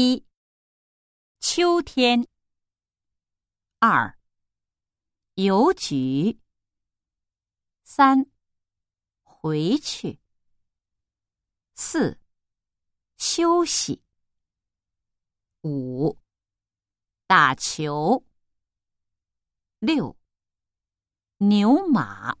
一。秋天。二。邮局。三。回去。四。休息。五。打球。六。牛马。